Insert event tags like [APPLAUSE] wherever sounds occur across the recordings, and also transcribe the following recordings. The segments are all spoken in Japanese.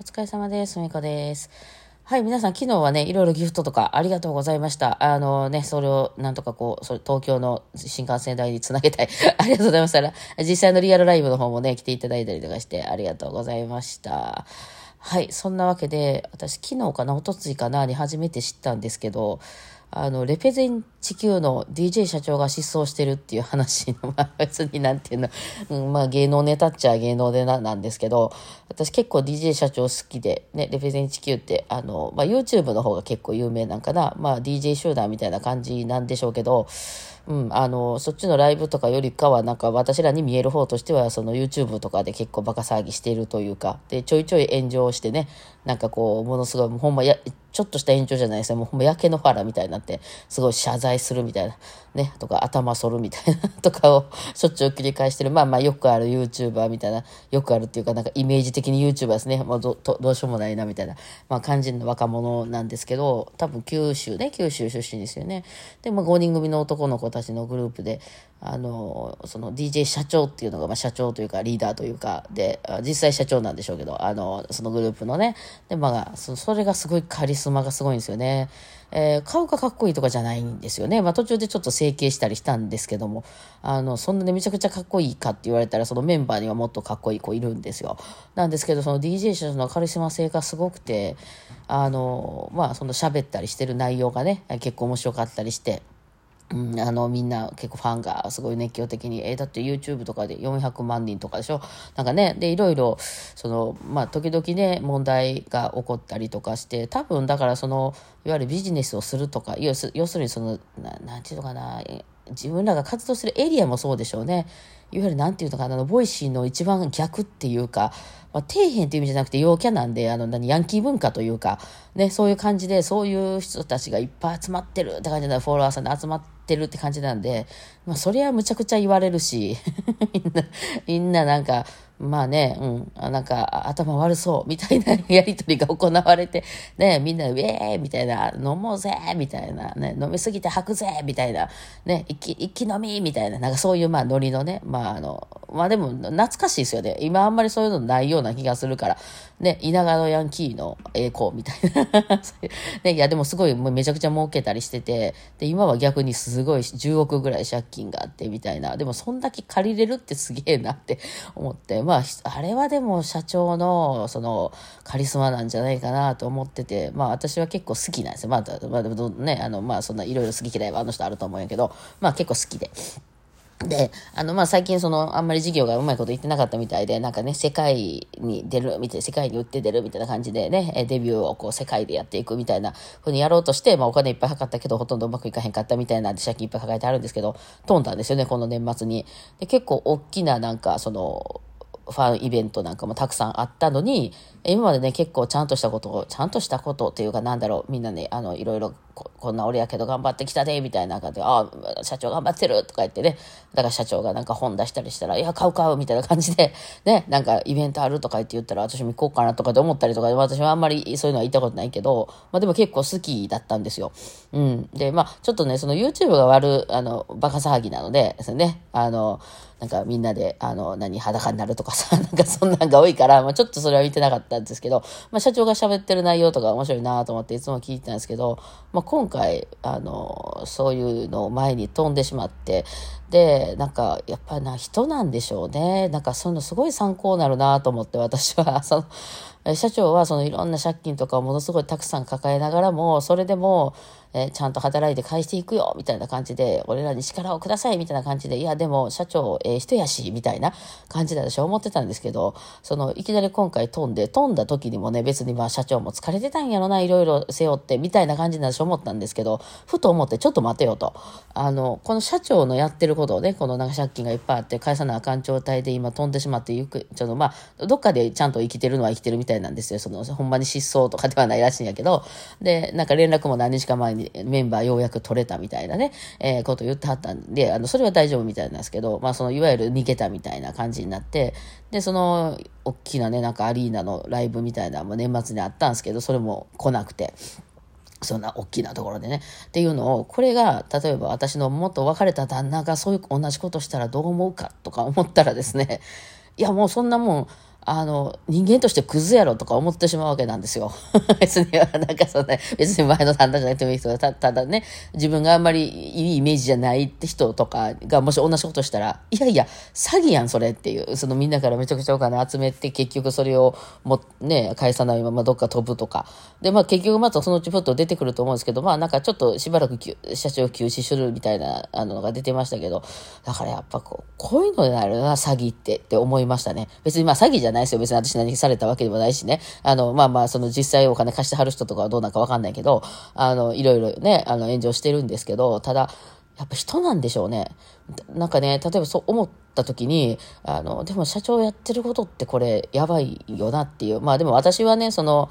お疲れ様です。みこです。はい、皆さん、昨日はね、いろいろギフトとかありがとうございました。あのね、それをなんとかこう、それ東京の新幹線代につなげたい。[LAUGHS] ありがとうございました。実際のリアルライブの方もね、来ていただいたりとかして、ありがとうございました。はい、そんなわけで、私、昨日かな、おとついかな、に初めて知ったんですけど、あの、レペゼン地球の DJ 社長が失踪してるっていう話の、まあ別になんていうの、うん、まあ芸能ネタっちゃ芸能でななんですけど、私結構 DJ 社長好きで、ね、レペゼン地球って、あの、まあ YouTube の方が結構有名なんかな、まあ DJ 集団みたいな感じなんでしょうけど、うん、あの、そっちのライブとかよりかは、なんか私らに見える方としては、その YouTube とかで結構バカ騒ぎしているというか、で、ちょいちょい炎上してね、なんかこう、ものすごい、ほんまや、ちょっとした炎上じゃないですよ。もうほんま焼け野原みたいになって、すごい謝罪するみたいな、ね、とか頭反るみたいなとかをしょっちゅう繰り返してる。まあまあよくある YouTuber みたいな、よくあるっていうかなんかイメージ的に YouTuber ですね。もうどどうしようもないなみたいな、まあ感じの若者なんですけど、多分九州ね、九州出身ですよね。で、まあ5人組の男の子たちのグループで、あの、その DJ 社長っていうのが、まあ社長というかリーダーというか、で、実際社長なんでしょうけど、あの、そのグループのね、で、まあ、そそれがすごいカリスマがすごいんですよね。えー、顔がかっこいいとかじゃないんですよね。まあ途中でちょっと整形したりしたんですけども、あの、そんなにめちゃくちゃかっこいいかって言われたら、そのメンバーにはもっとかっこいい子いるんですよ。なんですけど、その DJ 社長のカリスマ性がすごくて、あの、まあその喋ったりしてる内容がね、結構面白かったりして、うん、あのみんな結構ファンがすごい熱狂的に、えー、だって YouTube とかで400万人とかでしょ？なんかねでいろいろそのまあ時々ね問題が起こったりとかして多分だからそのいわゆるビジネスをするとか要するにそのななんて言うのかな自分らが活動するエリアもそうでしょうね。いわゆるなんていうのかなあのボイシーの一番逆っていうか、まあ、底辺っていう意味じゃなくて陽キャなんであの何ヤンキー文化というか、ね、そういう感じでそういう人たちがいっぱい集まってるって感じなフォロワーさんで集まってるって感じなんで、まあ、そりゃむちゃくちゃ言われるし [LAUGHS] みんなみんななんかまあね、うん、あなんか頭悪そう。みたいな [LAUGHS] やりとりが行われて、ね、みんなウェーみたいな、飲もうぜみたいな、ね、飲みすぎて吐くぜみたいな、ね、一気、一気飲みみたいな、なんかそういうまあノリのね、まああの、まあでも懐かしいですよね。今あんまりそういうのないような気がするから、ね、稲川のヤンキーの栄光みたいな。[LAUGHS] ね、いやでもすごいめちゃくちゃ儲けたりしてて、で、今は逆にすごい10億ぐらい借金があってみたいな。でもそんだけ借りれるってすげえなって思って、まあ、あれはでも社長のそのカリスマなんじゃないかなと思ってて、まあ私は結構好きなんですよ。まあ、まあ、ね、あの、まあそんないろいろ好き嫌いはあの人あると思うんやけど、まあ結構好きで。で、あの、まあ、最近その、あんまり事業がうまいこと言ってなかったみたいで、なんかね、世界に出るみたいな、世界に売って出るみたいな感じでね、デビューをこう、世界でやっていくみたいなふうにやろうとして、まあ、お金いっぱいかかったけど、ほとんどうまくいかへんかったみたいなんで、借金いっぱい抱えてあるんですけど、飛んだんですよね、この年末に。で、結構大きな、なんか、その、ファンイベントなんかもたくさんあったのに、今までね、結構ちゃんとしたことを、ちゃんとしたことっていうか、なんだろう、みんなね、あの、いろいろこ、こんな俺やけど頑張ってきたで、みたいな感じで、ああ、社長頑張ってるとか言ってね、だから社長がなんか本出したりしたら、いや、買う買うみたいな感じで、ね、なんかイベントあるとか言って言ったら、私も行こうかなとかで思ったりとか、私はあんまりそういうのは言ったことないけど、まあでも結構好きだったんですよ。うん。で、まあ、ちょっとね、その YouTube が悪、あの、バカ騒ぎなので、ですね、あの、なんかみんなで、あの、何、裸になるとかさ、[LAUGHS] なんかそんなんが多いから、まあちょっとそれは見てなかったんですけど、まあ社長が喋ってる内容とか面白いなと思っていつも聞いてたんですけど、まあ今回、あの、そういうのを前に飛んでしまって、で、なんか、やっぱな、人なんでしょうね。なんか、そういうのすごい参考になるなと思って、私は、[LAUGHS] その、社長はそのいろんな借金とかをものすごいたくさん抱えながらも、それでも、え、ちゃんと働いて返していくよ、みたいな感じで、俺らに力をください、みたいな感じで、いや、でも、社長、ええー、人やし、みたいな感じで私は思ってたんですけど、その、いきなり今回飛んで、飛んだ時にもね、別にまあ、社長も疲れてたんやろな、いろいろ背負って、みたいな感じで私は思ったんですけど、ふと思って、ちょっと待てよと。あの、この社長のやってることをね、このなんか借金がいっぱいあって、返さなあかん状態で今飛んでしまってゆく、ちょっとまあ、どっかでちゃんと生きてるのは生きてるみたいなんですよ。その、ほんまに失踪とかではないらしいんやけど、で、なんか連絡も何日か前にメンバーようやく取れたみたいなね、えー、こと言ってはったんで、あの、それは大丈夫みたいなんですけど、まあ、その、いわゆる逃げたみたいな感じになって、で、その、大きなね、なんかアリーナのライブみたいなのも年末にあったんですけど、それも来なくて。そんな大きなところでね。っていうのを、これが、例えば私の元別れた旦那がそういう同じことしたらどう思うかとか思ったらですね、いやもうそんなもん、あの、人間としてクズやろとか思ってしまうわけなんですよ。[LAUGHS] 別に、なんかそんな、別に前の旦那じゃなくてもいい人が、たただね、自分があんまりいいイメージじゃないって人とかが、もし同じことしたら、いやいや、詐欺やん、それっていう、そのみんなからめちゃくちゃお金集めて、結局それをも、ね、返さないままどっか飛ぶとか。で、まあ結局またそのうちふっと出てくると思うんですけど、まあなんかちょっとしばらく社長休止するみたいな、あのが出てましたけど、だからやっぱこう、こういうのになるな、詐欺ってって思いましたね。別にまあ詐欺じゃないですよ。別に私何されたわけでもないしね。あの、まあまあ、その実際お金貸してはる人とかはどうなんかわかんないけど、あの、いろいろね、あの、炎上してるんですけど、ただ、やっぱ人なんでしょうね。なんかね、例えばそう思った時に、あの、でも社長やってることってこれやばいよなっていう。まあでも私はね、その、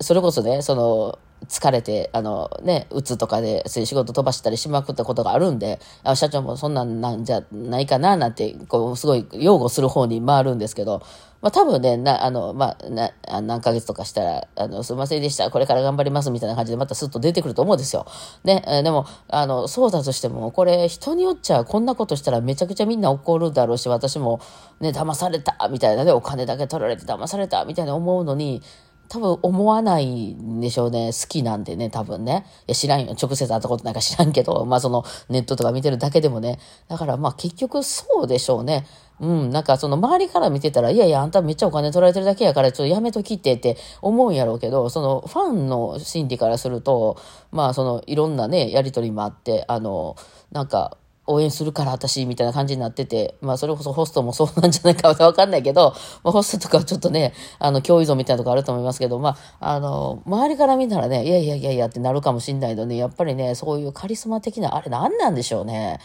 それこそね、その、疲れて、あのね、うつとかで、そういう仕事飛ばしたりしまくったことがあるんで、あ社長もそんなんなんじゃないかな、なんて、こう、すごい擁護する方に回るんですけど、まあ多分ね、な、あの、まあ、な、何ヶ月とかしたら、あの、すいませんでした、これから頑張りますみたいな感じでまたスッと出てくると思うんですよ。ね、でも、あの、そうだとしても、これ人によっちゃこんなことしたらめちゃくちゃみんな怒るだろうし、私もね、騙されたみたいなね、お金だけ取られて騙されたみたいな思うのに、多分思わないんでしょうね。好きなんでね、多分ね。いや、知らんよ。直接会ったことなんか知らんけど、まあそのネットとか見てるだけでもね。だからまあ結局そうでしょうね。うん、なんかその周りから見てたら、いやいや、あんためっちゃお金取られてるだけやから、ちょっとやめときってって思うんやろうけど、そのファンの心理からすると、まあそのいろんなね、やりとりもあって、あの、なんか、応援するから私みたいな感じになってて、まあそれこそホストもそうなんじゃないか [LAUGHS] わかんないけど、まあ、ホストとかはちょっとね、あの、共依存みたいなとこあると思いますけど、まあ、あの、周りから見たらね、いやいやいやいやってなるかもしんないので、やっぱりね、そういうカリスマ的な、あれ何なんでしょうね。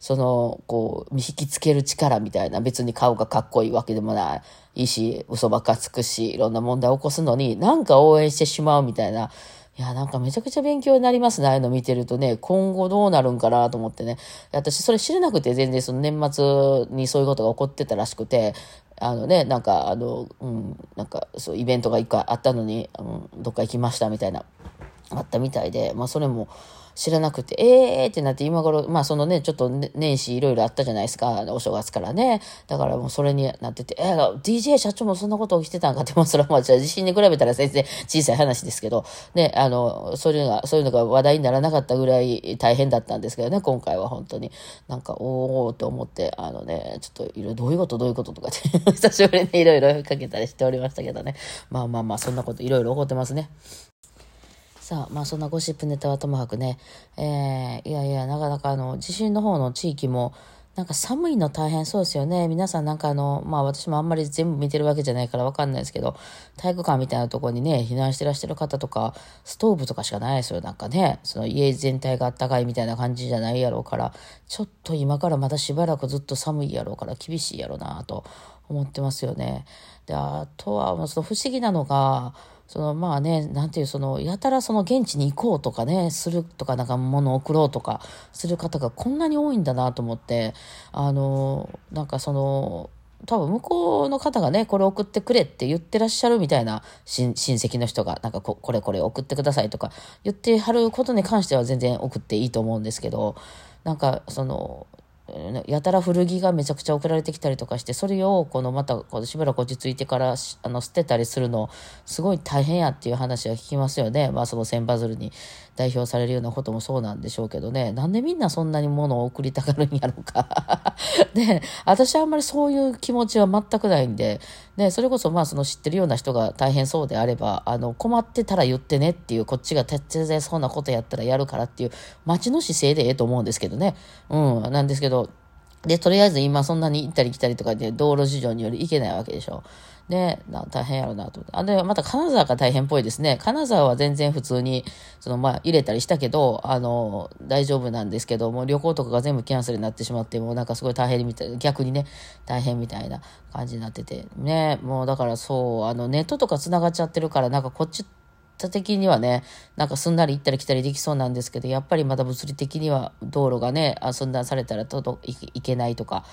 その、こう、引きつける力みたいな、別に顔がかっこいいわけでもない、いいし、嘘ばっかつくし、いろんな問題を起こすのに、なんか応援してしまうみたいな、いや、なんかめちゃくちゃ勉強になりますね。ああいうの見てるとね、今後どうなるんかなと思ってね。私、それ知らなくて、全然その年末にそういうことが起こってたらしくて、あのね、なんか、あの、うん、なんか、そう、イベントが一回あったのに、うん、どっか行きましたみたいな、あったみたいで、まあ、それも、知らなくて、えーってなって今頃、まあそのね、ちょっと年始いろいろあったじゃないですか、お正月からね。だからもうそれになってて、えー、DJ 社長もそんなこと起きてたんかって、も [LAUGHS] うそれはまあじゃあ地震に比べたら全然小さい話ですけど、ね、あの、そういうのが、そういうのが話題にならなかったぐらい大変だったんですけどね、今回は本当に。なんか、おーって思って、あのね、ちょっといろいろどういうことどういうこととかって [LAUGHS] 久しぶりにいろいろかけたりしておりましたけどね。まあまあまあ、そんなこといろいろ起こってますね。さあ、まあそんなゴシップネタはともかくね、えー、いやいや、なかなかあの、地震の方の地域も、なんか寒いの大変そうですよね。皆さんなんかあの、まあ私もあんまり全部見てるわけじゃないからわかんないですけど、体育館みたいなとこにね、避難してらっしゃる方とか、ストーブとかしかないですよ。なんかね、その家全体があったかいみたいな感じじゃないやろうから、ちょっと今からまだしばらくずっと寒いやろうから厳しいやろうなと思ってますよね。で、あとは、その不思議なのが、そのまあね、なんていう、その、やたらその現地に行こうとかね、するとか、なんか物を送ろうとかする方がこんなに多いんだなと思って、あの、なんかその、多分向こうの方がね、これ送ってくれって言ってらっしゃるみたいな親戚の人が、なんかここれこれ送ってくださいとか言ってはることに関しては全然送っていいと思うんですけど、なんかその、やたら古着がめちゃくちゃ送られてきたりとかして、それをこのまたこのしばらく落ち着いてからあの捨てたりするのすごい大変やっていう話は聞きますよね。まあその千羽鶴に代表されるようなこともそうなんでしょうけどね。なんでみんなそんなに物を送りたがるんやろうか。で、[LAUGHS] 私はあんまりそういう気持ちは全くないんで、ね、それこそまあその知ってるような人が大変そうであれば、あの困ってたら言ってねっていう、こっちが徹底そうなことやったらやるからっていう待ちの姿勢でええと思うんですけどね。うん、なんですけど、で、とりあえず今そんなに行ったり来たりとかで道路事情により行けないわけでしょ。で、大変やろなと思って。あ、で、また金沢が大変っぽいですね。金沢は全然普通に、その、まあ、入れたりしたけど、あの、大丈夫なんですけども、旅行とかが全部キャンセルになってしまって、もうなんかすごい大変みたい、逆にね、大変みたいな感じになってて。ね、もうだからそう、あの、ネットとか繋がっちゃってるから、なんかこっちた的にはね、なんかすんなり行ったり来たりできそうなんですけど、やっぱりまだ物理的には道路がね、寸断されたらといけないとか、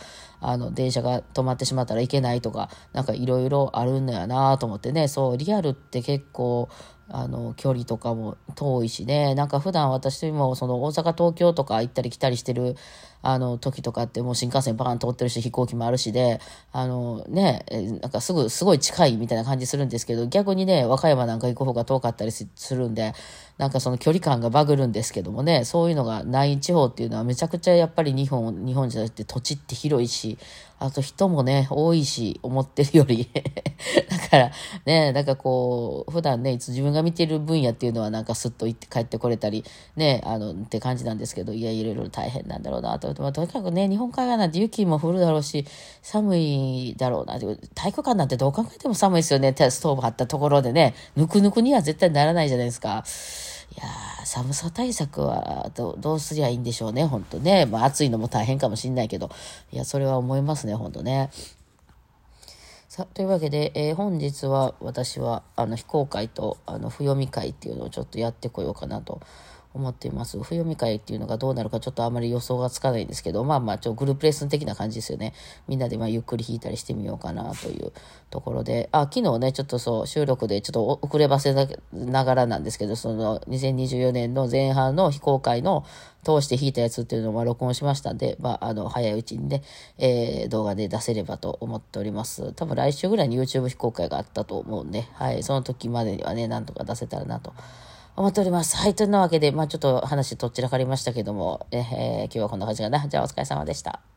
あの、電車が止まってしまったらいけないとか、なんかいろいろあるんだよなと思ってね、そう、リアルって結構、あの、距離とかも遠いしね、なんか普段私もその大阪、東京とか行ったり来たりしてる、あの、時とかってもう新幹線バーン通ってるし、飛行機もあるしで、あの、ね、なんかすぐ、すごい近いみたいな感じするんですけど、逆にね、和歌山なんか行く方が遠かったりするんで、なんかその距離感がバグるんですけどもね、そういうのがない地方っていうのはめちゃくちゃやっぱり日本、日本じゃなくて土地って広いし、あと人もね、多いし、思ってるより。[LAUGHS] だからね、なんかこう、普段ね、いつ自分が見てる分野っていうのはなんかスッと行って帰ってこれたり、ね、あの、って感じなんですけど、いや、いろいろ大変なんだろうなと。まあ、とにかくね、日本海側なんて雪も降るだろうし、寒いだろうな。体育館なんてどう考えても寒いですよね。ストーブ張ったところでね、ぬくぬくには絶対ならないじゃないですか。いや寒さ対策はどどうすりゃいいんでしょうね、ほんとね。まあ暑いのも大変かもしんないけど。いや、それは思いますね、ほんとね。さというわけで、えー、本日は私はあの非公開とあの不読み会っていうのをちょっとやってこようかなと思っています。冬見会っていうのがどうなるかちょっとあまり予想がつかないんですけど、まあまあ、ちょグループレッスン的な感じですよね。みんなでまゆっくり弾いたりしてみようかなというところで、あ、昨日ね、ちょっとそう、収録でちょっと遅ればせながらなんですけど、その2024年の前半の非公開の通して弾いたやつっていうのを録音しましたんで、まあ、あの、早いうちにね、えー、動画で出せればと思っております。多分来週ぐらいに YouTube 非公開があったと思うんで、はい、その時までにはね、なんとか出せたらなと思っております。はい。というわけで、まあちょっと話とっちらかりましたけども、えー、今日はこんな感じかな。じゃあお疲れ様でした。